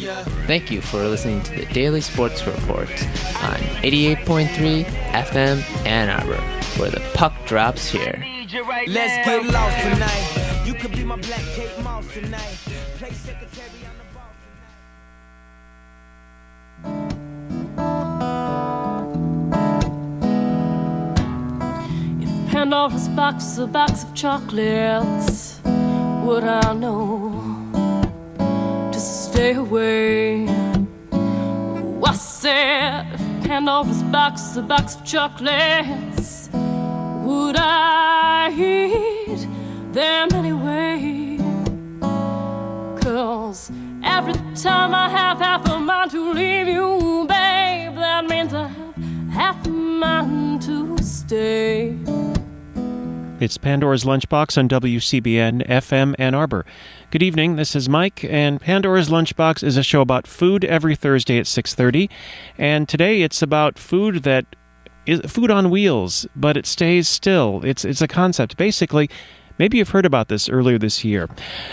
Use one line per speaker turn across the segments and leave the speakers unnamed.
Thank you for listening to the Daily Sports Report on 88.3 FM Ann Arbor, where the puck drops here.
Let's get lost tonight. You could be my black Kate Moss tonight. Play secretary on the boss
If Pandora's box is a box of chocolates, would I know to stay away? Oh, I said, if Pandora's box a box of chocolates, would I eat them anyway? Cause every time I have half a mind to leave you, babe, that means I have half a mind to stay.
It's Pandora's Lunchbox on WCBN FM Ann Arbor. Good evening. This is Mike, and Pandora's Lunchbox is a show about food every Thursday at 6:30. And today it's about food that is food on wheels, but it stays still. It's it's a concept. Basically, Maybe you've heard about this earlier this year.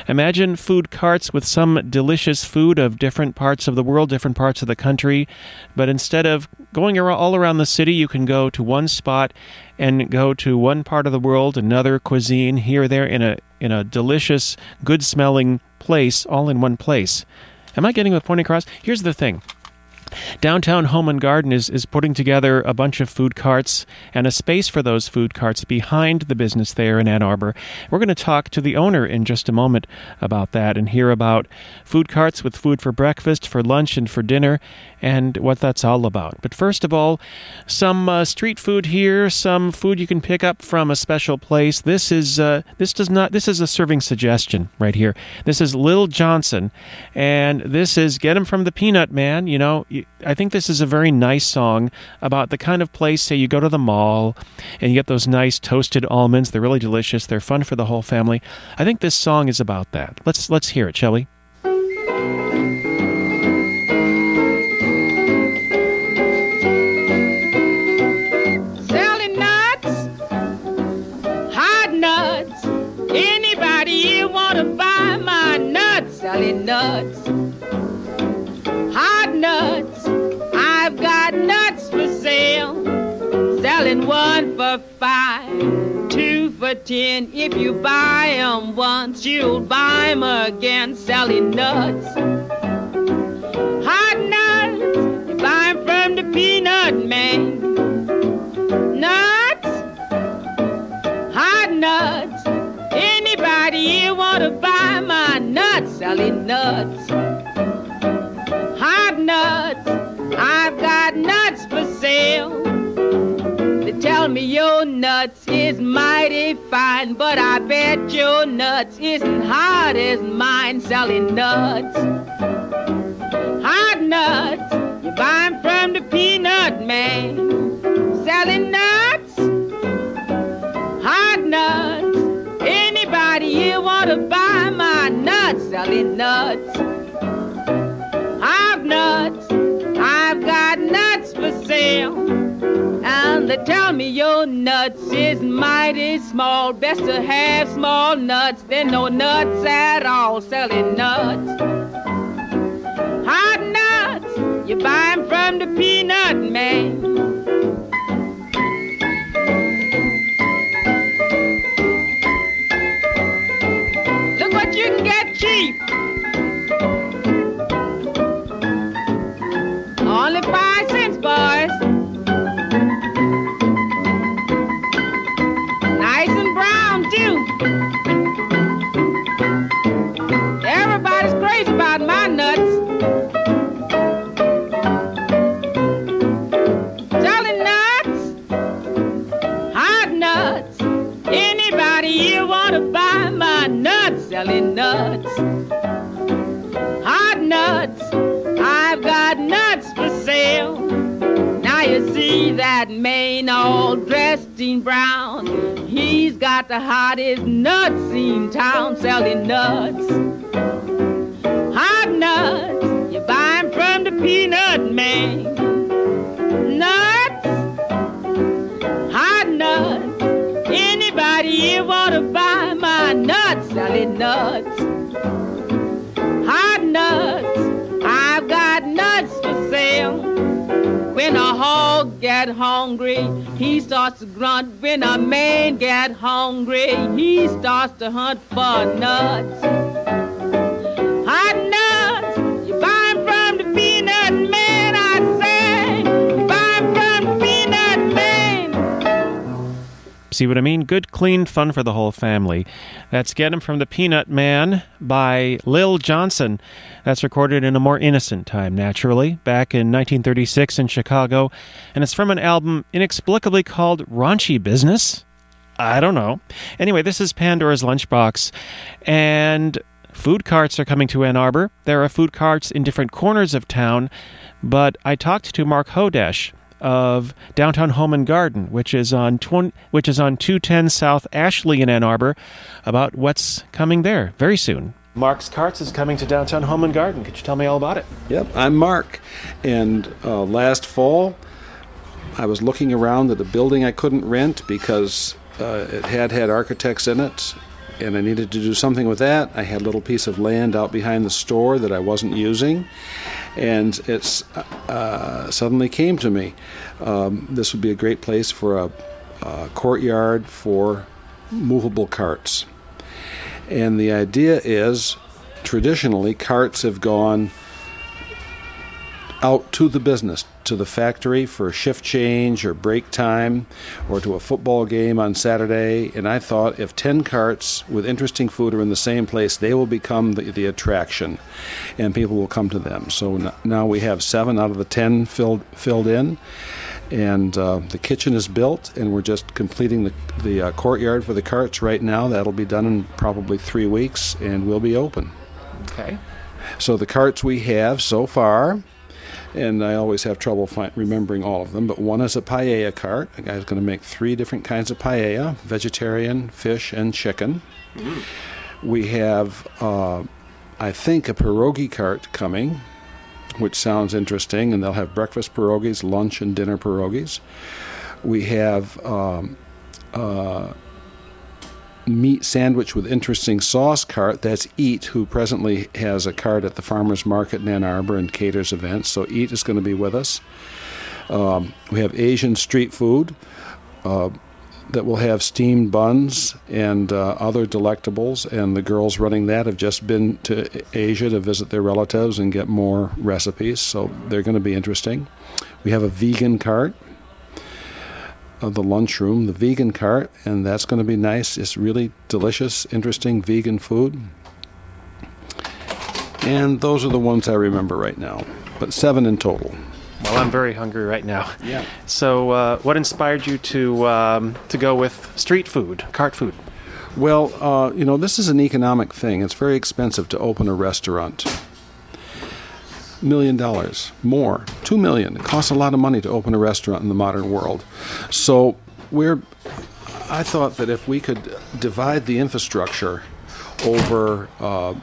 Imagine food carts with some delicious food of different parts of the world, different parts of the country, but instead of going all around the city, you can go to one spot and go to one part of the world, another cuisine here there in a in a delicious, good-smelling place, all in one place. Am I getting the point across? Here's the thing. Downtown Home and Garden is, is putting together a bunch of food carts and a space for those food carts behind the business there in Ann Arbor. We're going to talk to the owner in just a moment about that and hear about food carts with food for breakfast, for lunch, and for dinner, and what that's all about. But first of all, some uh, street food here, some food you can pick up from a special place. This is uh, this does not this is a serving suggestion right here. This is Lil Johnson, and this is Get 'em from the Peanut Man. You know, I think this is a very nice song about the kind of place. Say you go to the mall and you get those nice toasted almonds. They're really delicious. They're fun for the whole family. I think this song is about that. Let's let's hear it, shall we?
Five, two for ten. If you buy 'em once, you'll buy 'em again. Selling nuts, hot nuts. You buy 'em from the peanut man nuts, hot nuts. Anybody here wanna buy my nuts? Selling nuts, hot nuts. I've got nuts is mighty fine, but I bet your nuts isn't hot as mine. Selling nuts, Hard nuts. You buy 'em from the peanut man selling nuts, hard nuts. Anybody here wanna buy my nuts? Selling nuts, hot nuts. I've got nuts for sale. And they tell me your nuts is mighty small. Best to have small nuts than no nuts at all. Selling nuts, hot nuts. You buy 'em from the peanut man. Get hungry. He starts to grunt when a man get hungry. He starts to hunt for nuts.
See what I mean? Good, clean fun for the whole family. That's Get 'em from the Peanut Man by Lil Johnson. That's recorded in a more innocent time, naturally, back in 1936 in Chicago, and it's from an album inexplicably called Raunchy Business. I don't know. Anyway, this is Pandora's Lunchbox, and food carts are coming to Ann Arbor. There are food carts in different corners of town, but I talked to Mark Hodesh of Downtown Home and Garden, which is on tw- which is on 210 South Ashley in Ann Arbor, about what's coming there very soon. Mark's Carts is coming to Downtown Home and Garden. Could you tell me all about it?
Yep, I'm Mark. And uh, last fall, I was looking around at a building I couldn't rent because uh, it had had architects in it, and I needed to do something with that. I had a little piece of land out behind the store that I wasn't using, and it uh, suddenly came to me. Um, this would be a great place for a, a courtyard for movable carts. And the idea is traditionally, carts have gone out to the business, to the factory for a shift change or break time, or to a football game on Saturday. And I thought if 10 carts with interesting food are in the same place, they will become the, the attraction and people will come to them. So n- now we have seven out of the 10 filled, filled in. And uh, the kitchen is built, and we're just completing the, the uh, courtyard for the carts right now. That'll be done in probably three weeks, and we'll be open.
Okay.
So the carts we have so far, and I always have trouble fi- remembering all of them, but one is a paella cart. A guy's going to make three different kinds of paella vegetarian, fish, and chicken. We have, uh, I think, a pierogi cart coming, which sounds interesting, and they'll have breakfast pierogies, lunch and dinner pierogies. We have um, uh, meat sandwich with interesting sauce cart. That's Eat, who presently has a cart at the farmers market in Ann Arbor and caters events. So Eat is going to be with us. Um, we have Asian street food uh, that will have steamed buns and uh, other delectables. And the girls running that have just been to Asia to visit their relatives and get more recipes. So they're going to be interesting. We have a vegan cart of the lunchroom, the vegan cart, and that's going to be nice. It's really delicious, interesting vegan food. And those are the ones I remember right now, but seven in total.
Well, I'm very hungry right now.
Yeah.
So, uh, what inspired you to um, to go with street food, cart food?
Well, uh, you know, this is an economic thing. It's very expensive to open a restaurant. Million dollars, more, two million. It costs a lot of money to open a restaurant in the modern world. So, we're. I thought that if we could divide the infrastructure over uh,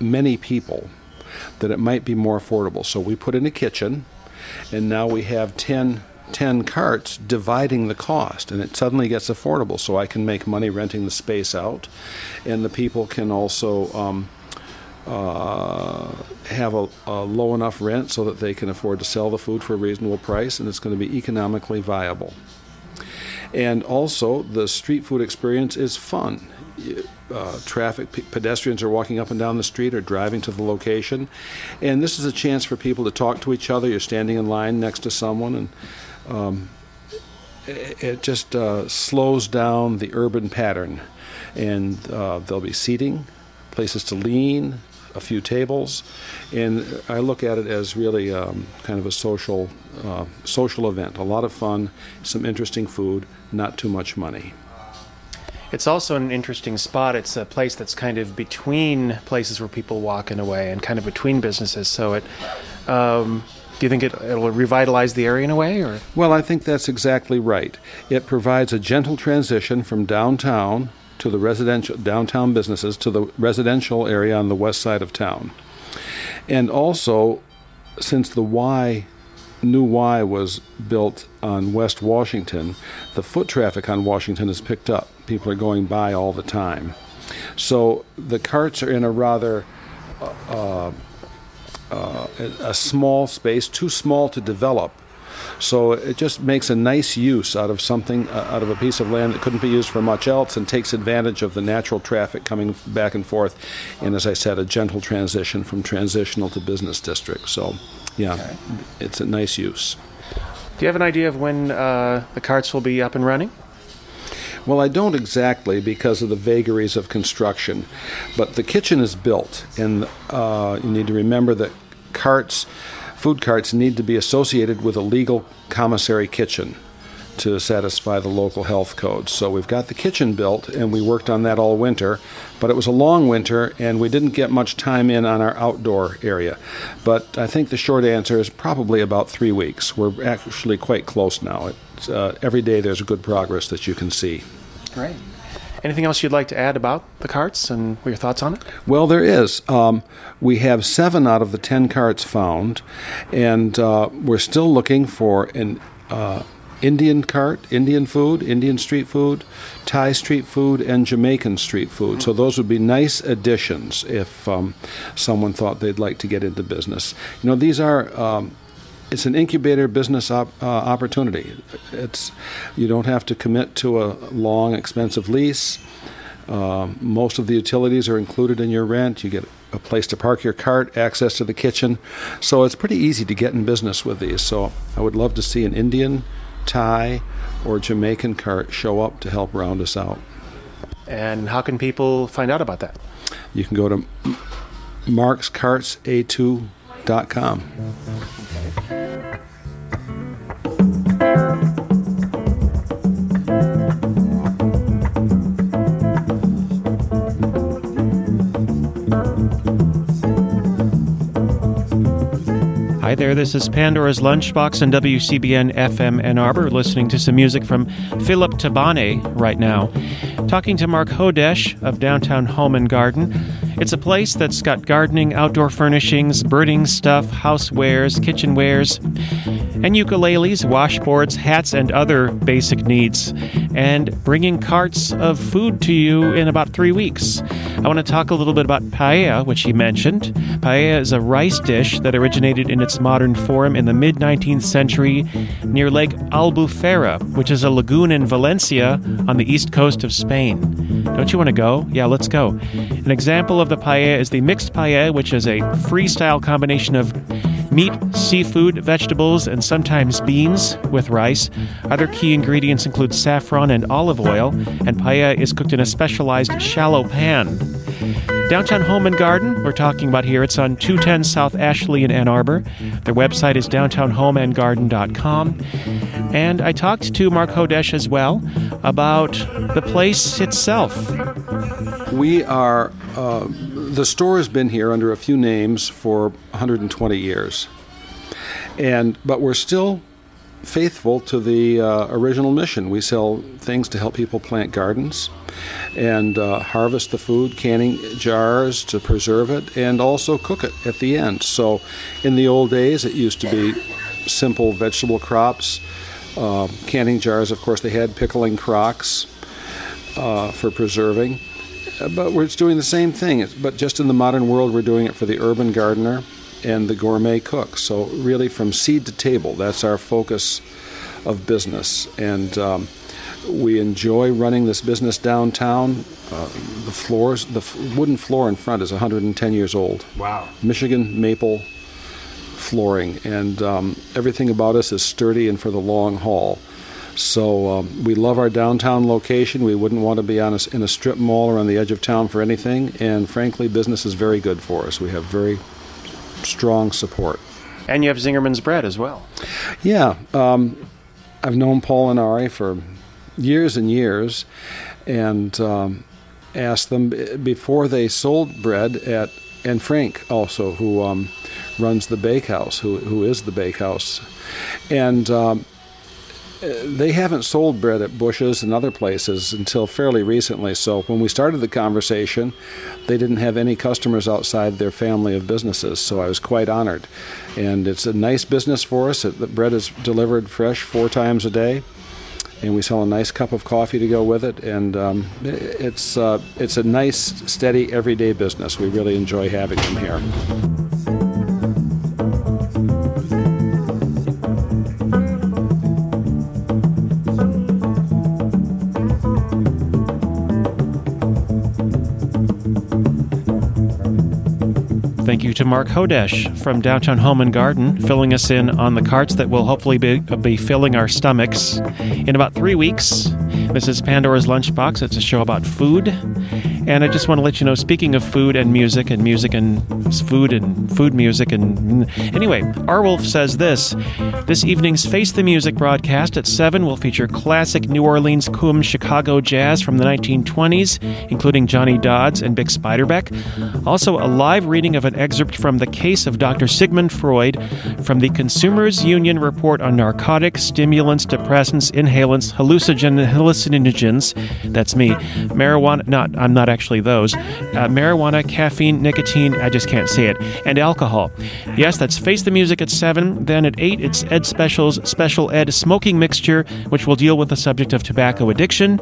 many people, that it might be more affordable. So we put in a kitchen, and now we have 10, 10 carts dividing the cost, and it suddenly gets affordable. So I can make money renting the space out, and the people can also um, uh, have a, a low enough rent so that they can afford to sell the food for a reasonable price, and it's going to be economically viable. And also, the street food experience is fun. Uh, traffic, pe- pedestrians are walking up and down the street or driving to the location. And this is a chance for people to talk to each other. You're standing in line next to someone, and um, it, it just uh, slows down the urban pattern. And uh, there'll be seating, places to lean, a few tables, and I look at it as really um, kind of a social uh, social event. A lot of fun, some interesting food, not too much money.
It's also an interesting spot. It's a place that's kind of between places where people walk in a way, and kind of between businesses. So it. Um, do you think it, it'll revitalize the area in a way, or
Well, I think that's exactly right. It provides a gentle transition from downtown to the residential downtown businesses to the residential area on the west side of town. And also, since the Y new Y was built on West Washington, the foot traffic on Washington has picked up. People are going by all the time. So the carts are in a rather uh, uh, a small space, too small to develop So it just makes a nice use out of something, uh, out of a piece of land that couldn't be used for much else, and takes advantage of the natural traffic coming back and forth. And as I said, a gentle transition from transitional to business district. So, yeah, it's a nice use.
Do you have an idea of when uh, the carts will be up and running?
Well, I don't exactly because of the vagaries of construction, but the kitchen is built, and uh, you need to remember that carts, food carts, need to be associated with a legal commissary kitchen to satisfy the local health codes. So we've got the kitchen built, and we worked on that all winter, but it was a long winter, and we didn't get much time in on our outdoor area. But I think the short answer is probably about three weeks. We're actually quite close now. Uh, every day there's good progress that you can see.
Great. Anything else you'd like to add about the carts and your thoughts on it?
Well, there is. Um, we have seven out of the ten carts found, and uh, we're still looking for an uh, Indian cart, Indian food, Indian street food, Thai street food, and Jamaican street food. So those would be nice additions if um, someone thought they'd like to get into business. You know, these are. Um, it's an incubator business op, uh, opportunity. It's you don't have to commit to a long, expensive lease. Uh, most of the utilities are included in your rent. You get a place to park your cart, access to the kitchen, so it's pretty easy to get in business with these. So I would love to see an Indian, Thai, or Jamaican cart show up to help round us out.
And how can people find out about that?
You can go to markscartsa2.com.
Hi there, this is Pandora's Lunchbox on WCBN FM Ann Arbor, listening to some music from Philip Tabane right now. Talking to Mark Hodesh of Downtown Home and Garden. It's a place that's got gardening, outdoor furnishings, birding stuff, housewares, kitchenwares, and ukuleles, washboards, hats, and other basic needs. And bringing carts of food to you in about three weeks. I want to talk a little bit about paella, which he mentioned. Paella is a rice dish that originated in its modern form in the mid 19th century near Lake Albufera, which is a lagoon in Valencia on the east coast of Spain. Don't you want to go? Yeah, let's go. An example of the paella is the mixed paella, which is a freestyle combination of meat, seafood, vegetables, and sometimes beans with rice. Other key ingredients include saffron and olive oil, and paella is cooked in a specialized shallow pan. Downtown Home and Garden, we're talking about here. It's on 210 South Ashley in Ann Arbor. Their website is downtownhomeandgarden.com. And I talked to Mark Hodesh as well about the place itself.
We are, uh, the store has been here under a few names for 120 years. And, but we're still faithful to the uh, original mission. We sell things to help people plant gardens and uh, harvest the food, canning jars to preserve it, and also cook it at the end. So, in the old days, it used to be simple vegetable crops, uh, canning jars. Of course, they had pickling crocks uh, for preserving. Uh, But we're doing the same thing, but just in the modern world, we're doing it for the urban gardener and the gourmet cook. So, really, from seed to table, that's our focus of business. And um, we enjoy running this business downtown. Uh, the floors, the f- wooden floor in front is 110 years old.
Wow.
Michigan maple flooring, and um, everything about us is sturdy and for the long haul. So um, we love our downtown location. We wouldn't want to be on a in a strip mall or on the edge of town for anything. And frankly, business is very good for us. We have very strong support.
And you have Zingerman's bread as well.
Yeah, um, I've known Paul and Ari for years and years, and um, asked them before they sold bread at, and Frank also, who um, runs the bakehouse, who who is the bakehouse, and. Um, uh, they haven't sold bread at Busch's and other places until fairly recently. So when we started the conversation, they didn't have any customers outside their family of businesses. So I was quite honored, and it's a nice business for us. The bread is delivered fresh four times a day, and we sell a nice cup of coffee to go with it. And um, it's uh, it's a nice, steady, everyday business. We really enjoy having them here.
To Mark Hodesh from downtown Home and Garden, filling us in on the carts that will hopefully be, be filling our stomachs in about three weeks. This is Pandora's Lunchbox. It's a show about food. And I just want to let you know, speaking of food and music, and music and food and food music, and anyway, Arwulf says this This evening's Face the Music broadcast at 7 will feature classic New Orleans cum Chicago jazz from the 1920s, including Johnny Dodds and Bix Beiderbecke. Also, a live reading of an excerpt from The Case of Dr. Sigmund Freud from the Consumers Union Report on Narcotics, Stimulants, Depressants, Inhalants, Hallucinogen, Hallucinogens. That's me. Marijuana, not, I'm not actually those. Uh, marijuana, caffeine, nicotine, I just can't say it, and alcohol. Yes, that's Face the Music at 7. Then at 8, it's Ed Special's Special Ed Smoking Mixture, which will deal with the subject of tobacco addiction.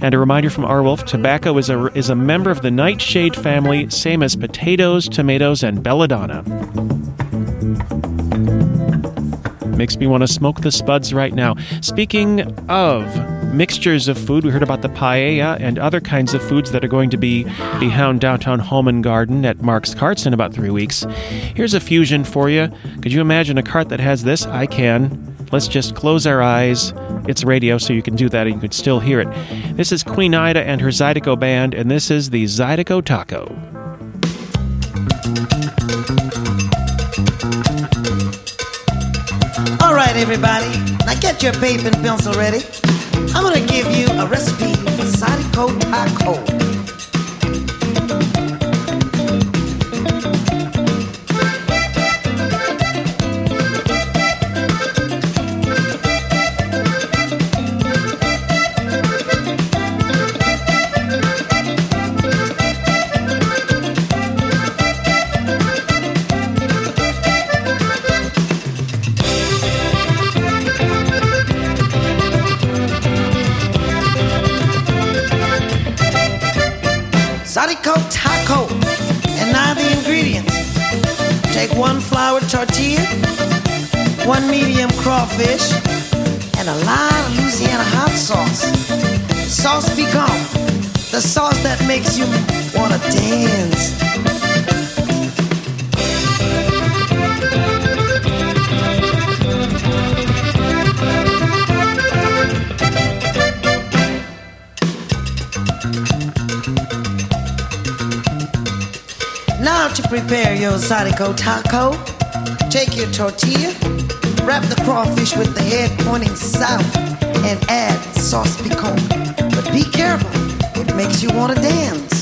And a reminder from Arwulf tobacco is a, is a member of the nightshade family, same as potatoes, tomatoes, and belladonna. Makes me want to smoke the spuds right now. Speaking of mixtures of food, we heard about the paella and other kinds of foods that are going to be behind downtown Home and Garden at Mark's Carts in about three weeks. Here's a fusion for you. Could you imagine a cart that has this? I can. Let's just close our eyes. It's radio, so you can do that and you can still hear it. This is Queen Ida and her Zydeco band, and this is the Zydeco Taco.
Right, everybody. Now get your paper and pencil ready. I'm gonna give you a recipe for Zydeco Taco. Crawfish, and a lot of Louisiana hot sauce. Sauce piquant, the sauce that makes you wanna dance. Now to prepare your Zydeco taco, take your tortilla, wrap the crawfish with the head pointing south, and add sauce piquant. But be careful, it makes you want to dance.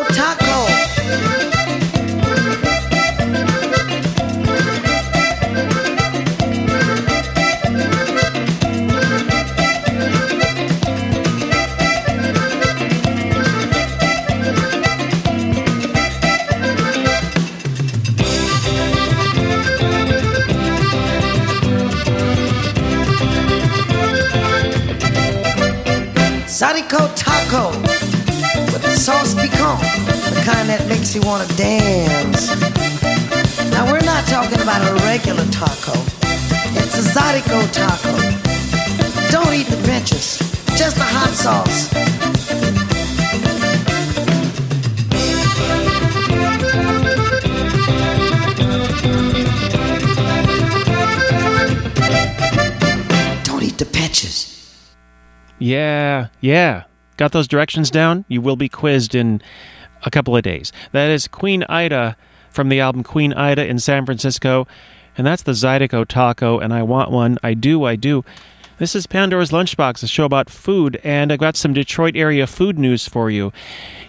Taco. Taco with the sauce piquant, the kind that makes you want to dance. Now we're not talking about a regular taco. It's a Zydeco taco. Don't eat the benches, just the hot sauce. Don't eat the benches.
Yeah, yeah. Got those directions down? You will be quizzed in a couple of days. That is Queen Ida from the album Queen Ida in San Francisco. And that's the Zydeco taco, and I want one. I do, I do. This is Pandora's Lunchbox, a show about food, and I've got some Detroit area food news for you.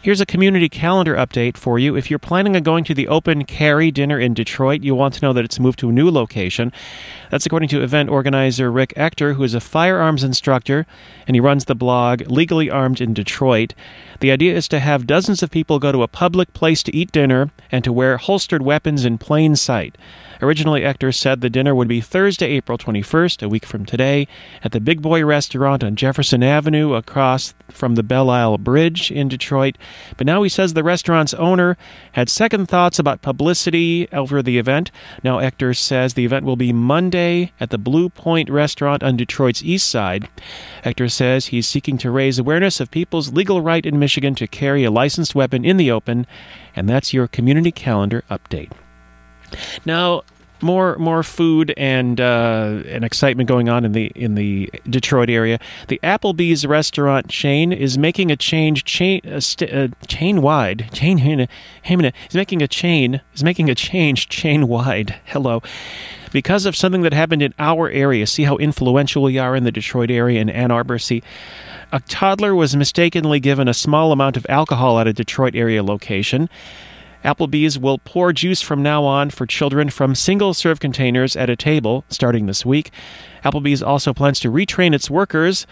Here's a community calendar update for you. If you're planning on going to the open carry dinner in Detroit, you'll want to know that it's moved to a new location. That's according to event organizer Rick Ector, who is a firearms instructor, and he runs the blog Legally Armed in Detroit. The idea is to have dozens of people go to a public place to eat dinner and to wear holstered weapons in plain sight. Originally, Ector said the dinner would be Thursday, April 21st, a week from today, at the Big Boy Restaurant on Jefferson Avenue across from the Belle Isle Bridge in Detroit. But now he says the restaurant's owner had second thoughts about publicity over the event. Now, Ector says the event will be Monday at the Blue Point Restaurant on Detroit's east side. Ector says he's seeking to raise awareness of people's legal right in Michigan to carry a licensed weapon in the open, and that's your community calendar update. Now, more more food and uh, and excitement going on in the in the Detroit area. The Applebee's restaurant chain is making a change chain uh, st- uh, chain wide chain is making a chain is making a change chain wide. Hello. Because of something that happened in our area, see how influential we are in the Detroit area in Ann Arbor. See, a toddler was mistakenly given a small amount of alcohol at a Detroit area location. Applebee's will pour juice from now on for children from single serve containers at a table starting this week. Applebee's also plans to retrain its workers.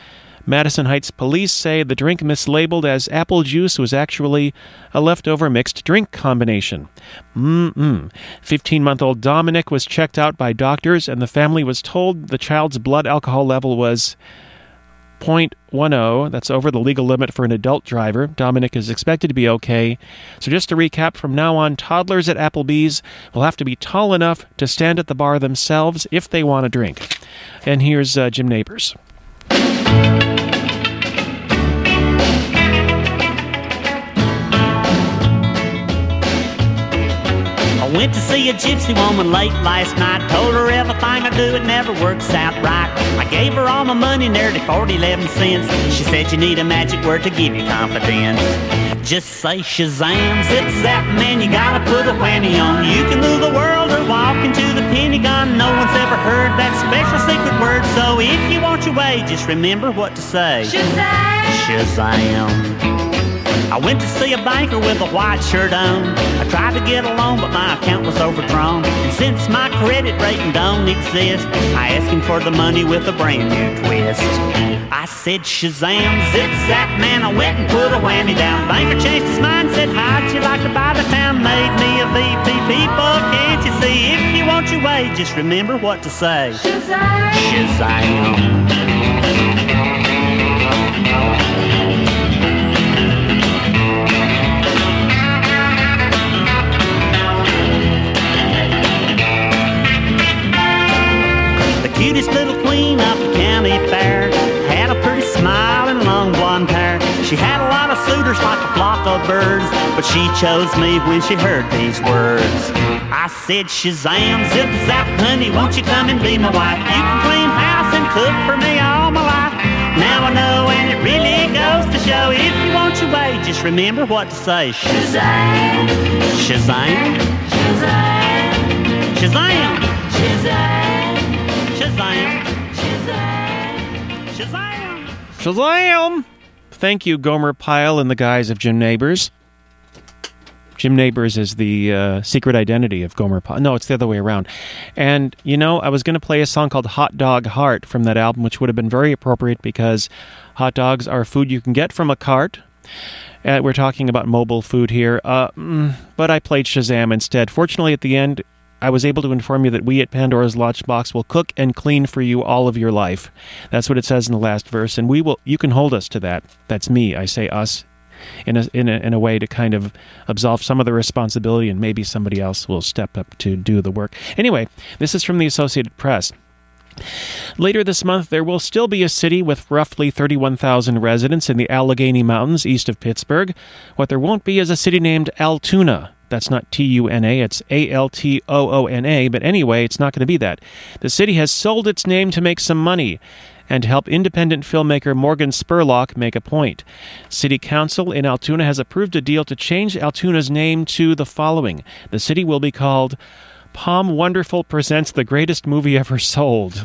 Madison Heights police say the drink mislabeled as apple juice was actually a leftover mixed drink combination. Mm-mm. 15 month old Dominic was checked out by doctors, and the family was told the child's blood alcohol level was 0.10. That's over the legal limit for an adult driver. Dominic is expected to be okay. So, just to recap, from now on, toddlers at Applebee's will have to be tall enough to stand at the bar themselves if they want a drink. And here's uh, Jim Nabors.
Went to see a gypsy woman late last night. Told her everything I do, it never works out right. I gave her all my money, nearly 40, 11 cents. She said you need a magic word to give you confidence. Just say Shazam, zip zap, man, you gotta put a whammy on. You can move the world or walk into the Pentagon. No one's ever heard that special secret word. So if you want your way, just remember what to say.
Shazam!
Shazam. I went to see a banker with a white shirt on. I tried to get a loan, but my account was overdrawn. And since my credit rating don't exist, I asked him for the money with a brand new twist. I said, Shazam, zip zap, man, I went and put a whammy down. Banker changed his mind, said, How'd you like to buy the town? Made me a VP. People, can't you see? If you want your way, just remember what to say.
Shazam!
Shazam. Cutest little queen of the county fair. Had a pretty smile and long blonde hair. She had a lot of suitors like a flock of birds, but she chose me when she heard these words. I said, Shazam, zip zap, honey, won't you come and be my wife? You can clean house and cook for me all my life. Now I know, and it really goes to show if you want your way, just remember what to say. Shazam! Shazam! Shazam! Shazam! Shazam! Shazam! Shazam!
Shazam! Thank you, Gomer Pyle and the guys of Jim Nabors. Jim Nabors is the uh, secret identity of Gomer Pyle. No, it's the other way around. And, you know, I was going to play a song called Hot Dog Heart from that album, which would have been very appropriate because hot dogs are food you can get from a cart. Uh, we're talking about mobile food here. Uh, mm, but I played Shazam instead. Fortunately, at the end, I was able to inform you that we at Pandora's Lunchbox will cook and clean for you all of your life. That's what it says in the last verse, and we will. You can hold us to that. That's me. I say us in a, in a, in a way to kind of absolve some of the responsibility, and maybe somebody else will step up to do the work. Anyway, this is from the Associated Press. Later this month, there will still be a city with roughly 31,000 residents in the Allegheny Mountains east of Pittsburgh. What there won't be is a city named Altoona. That's not T U N A, it's A L T O O N A, but anyway, it's not going to be that. The city has sold its name to make some money and to help independent filmmaker Morgan Spurlock make a point. City Council in Altoona has approved a deal to change Altoona's name to the following The city will be called POM Wonderful Presents the Greatest Movie Ever Sold.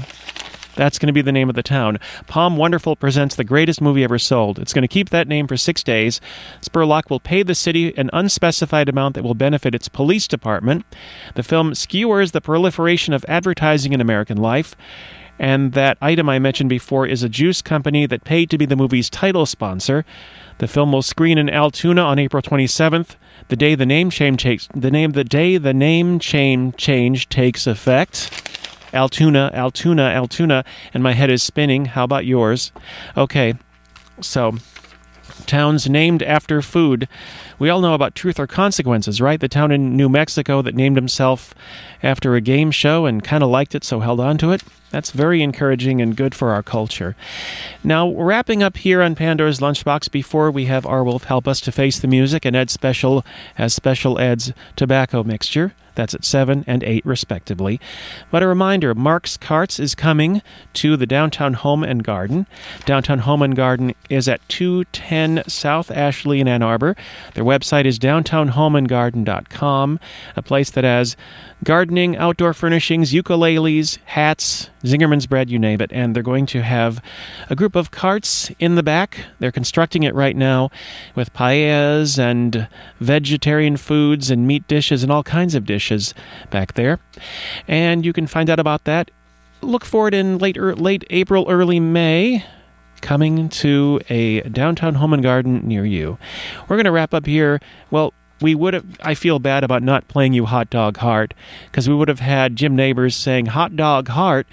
That's going to be the name of the town. POM Wonderful presents the greatest movie ever sold. It's going to keep that name for six days. Spurlock will pay the city an unspecified amount that will benefit its police department. The film skewers the proliferation of advertising in American life. And that item I mentioned before is a juice company that paid to be the movie's title sponsor. The film will screen in Altoona on April 27th, the day the name change takes the name the day the name change change takes effect. Altoona, Altoona, Altoona, and my head is spinning. How about yours? Okay, so towns named after food. We all know about Truth or Consequences, right? The town in New Mexico that named himself after a game show and kind of liked it, so held on to it. That's very encouraging and good for our culture. Now, wrapping up here on Pandora's Lunchbox before we have our wolf help us to face the music and Ed Special as Special Ed's tobacco mixture. That's at 7 and 8, respectively. But a reminder Mark's Carts is coming to the Downtown Home and Garden. Downtown Home and Garden is at 210 South Ashley in Ann Arbor. Their website is downtownhomeandgarden.com, a place that has gardening, outdoor furnishings, ukuleles, hats, Zingerman's bread, you name it. And they're going to have a group of carts in the back. They're constructing it right now with paellas and vegetarian foods and meat dishes and all kinds of dishes back there. And you can find out about that. Look for it in late, er, late April, early May coming to a downtown home and garden near you. We're going to wrap up here. Well, we would have i feel bad about not playing you hot dog heart because we would have had jim nabors saying hot dog heart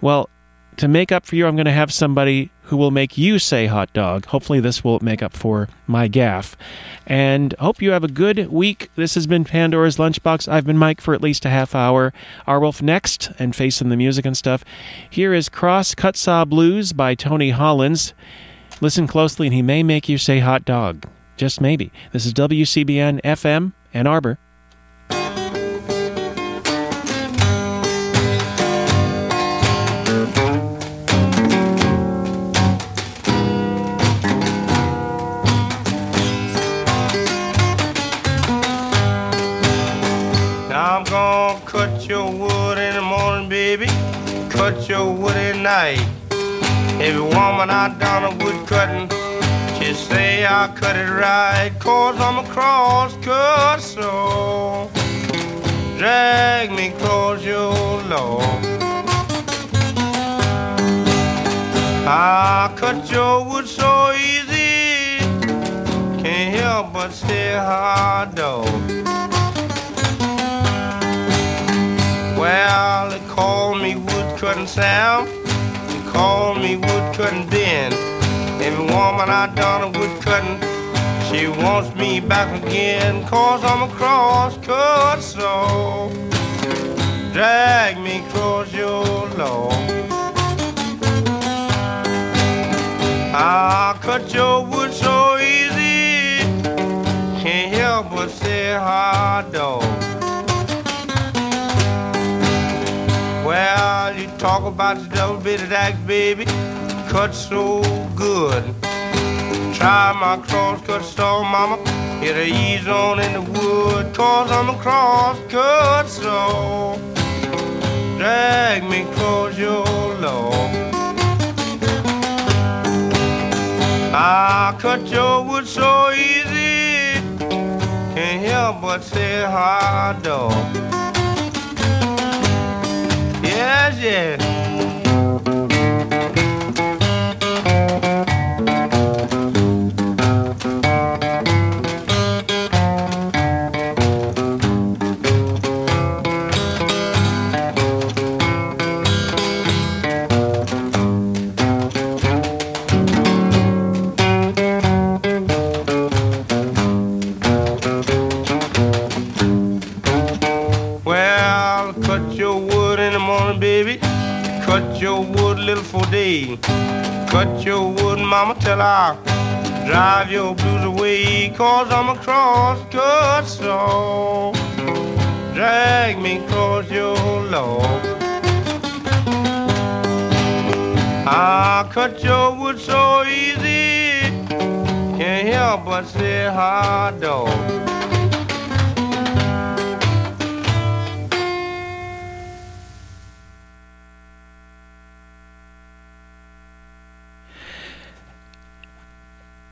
well to make up for you i'm going to have somebody who will make you say hot dog. Hopefully this will make up for my gaff and hope you have a good week. This has been pandora's lunchbox. I've been mike for at least a half hour. Our wolf next and facing the music and stuff. Here is cross cut saw blues by tony hollins. Listen closely and he may make you say hot dog. Just maybe. This is WCBN FM, Ann Arbor.
Cut your wood at night. Every woman I done a wood cutting you say I cut it right, cause I'm a cross cut so drag me close your law. I cut your wood so easy, can't help but say hard dog. Well, they call me wood cutting Sam, they call me wood cutting Ben. Every woman I done a wood cutting, she wants me back again, cause I'm a cross cut so drag me across your lawn. I cut your wood so easy, can't help but say hard dog. Well, you talk about the double bitted axe, baby cut so good. Try my cross cut saw, mama. It'll ease on in the wood, cause I'm a cross cut saw. Drag me close your lawn. I cut your wood so easy, can't help but say hard dog. É, gente. Yes, yes. Cut your wood, mama, till I drive your blues away. Cause I'm a cross-cut saw. Drag me across your lawn. I cut your wood so easy. Can't help but say hard dog.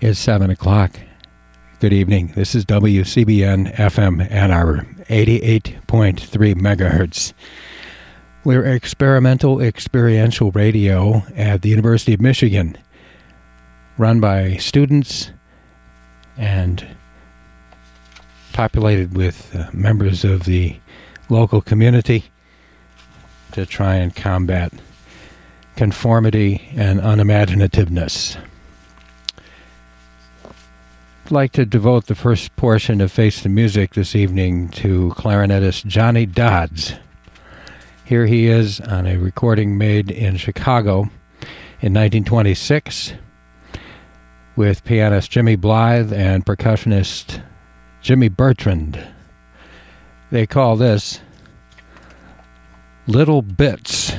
It's 7 o'clock. Good evening. This is WCBN FM Ann Arbor, 88.3 megahertz. We're experimental experiential radio at the University of Michigan, run by students and populated with uh, members of the local community to try and combat conformity and unimaginativeness. Like to devote the first portion of Face the Music this evening to clarinetist Johnny Dodds. Here he is on a recording made in Chicago in 1926 with pianist Jimmy Blythe and percussionist Jimmy Bertrand. They call this Little Bits.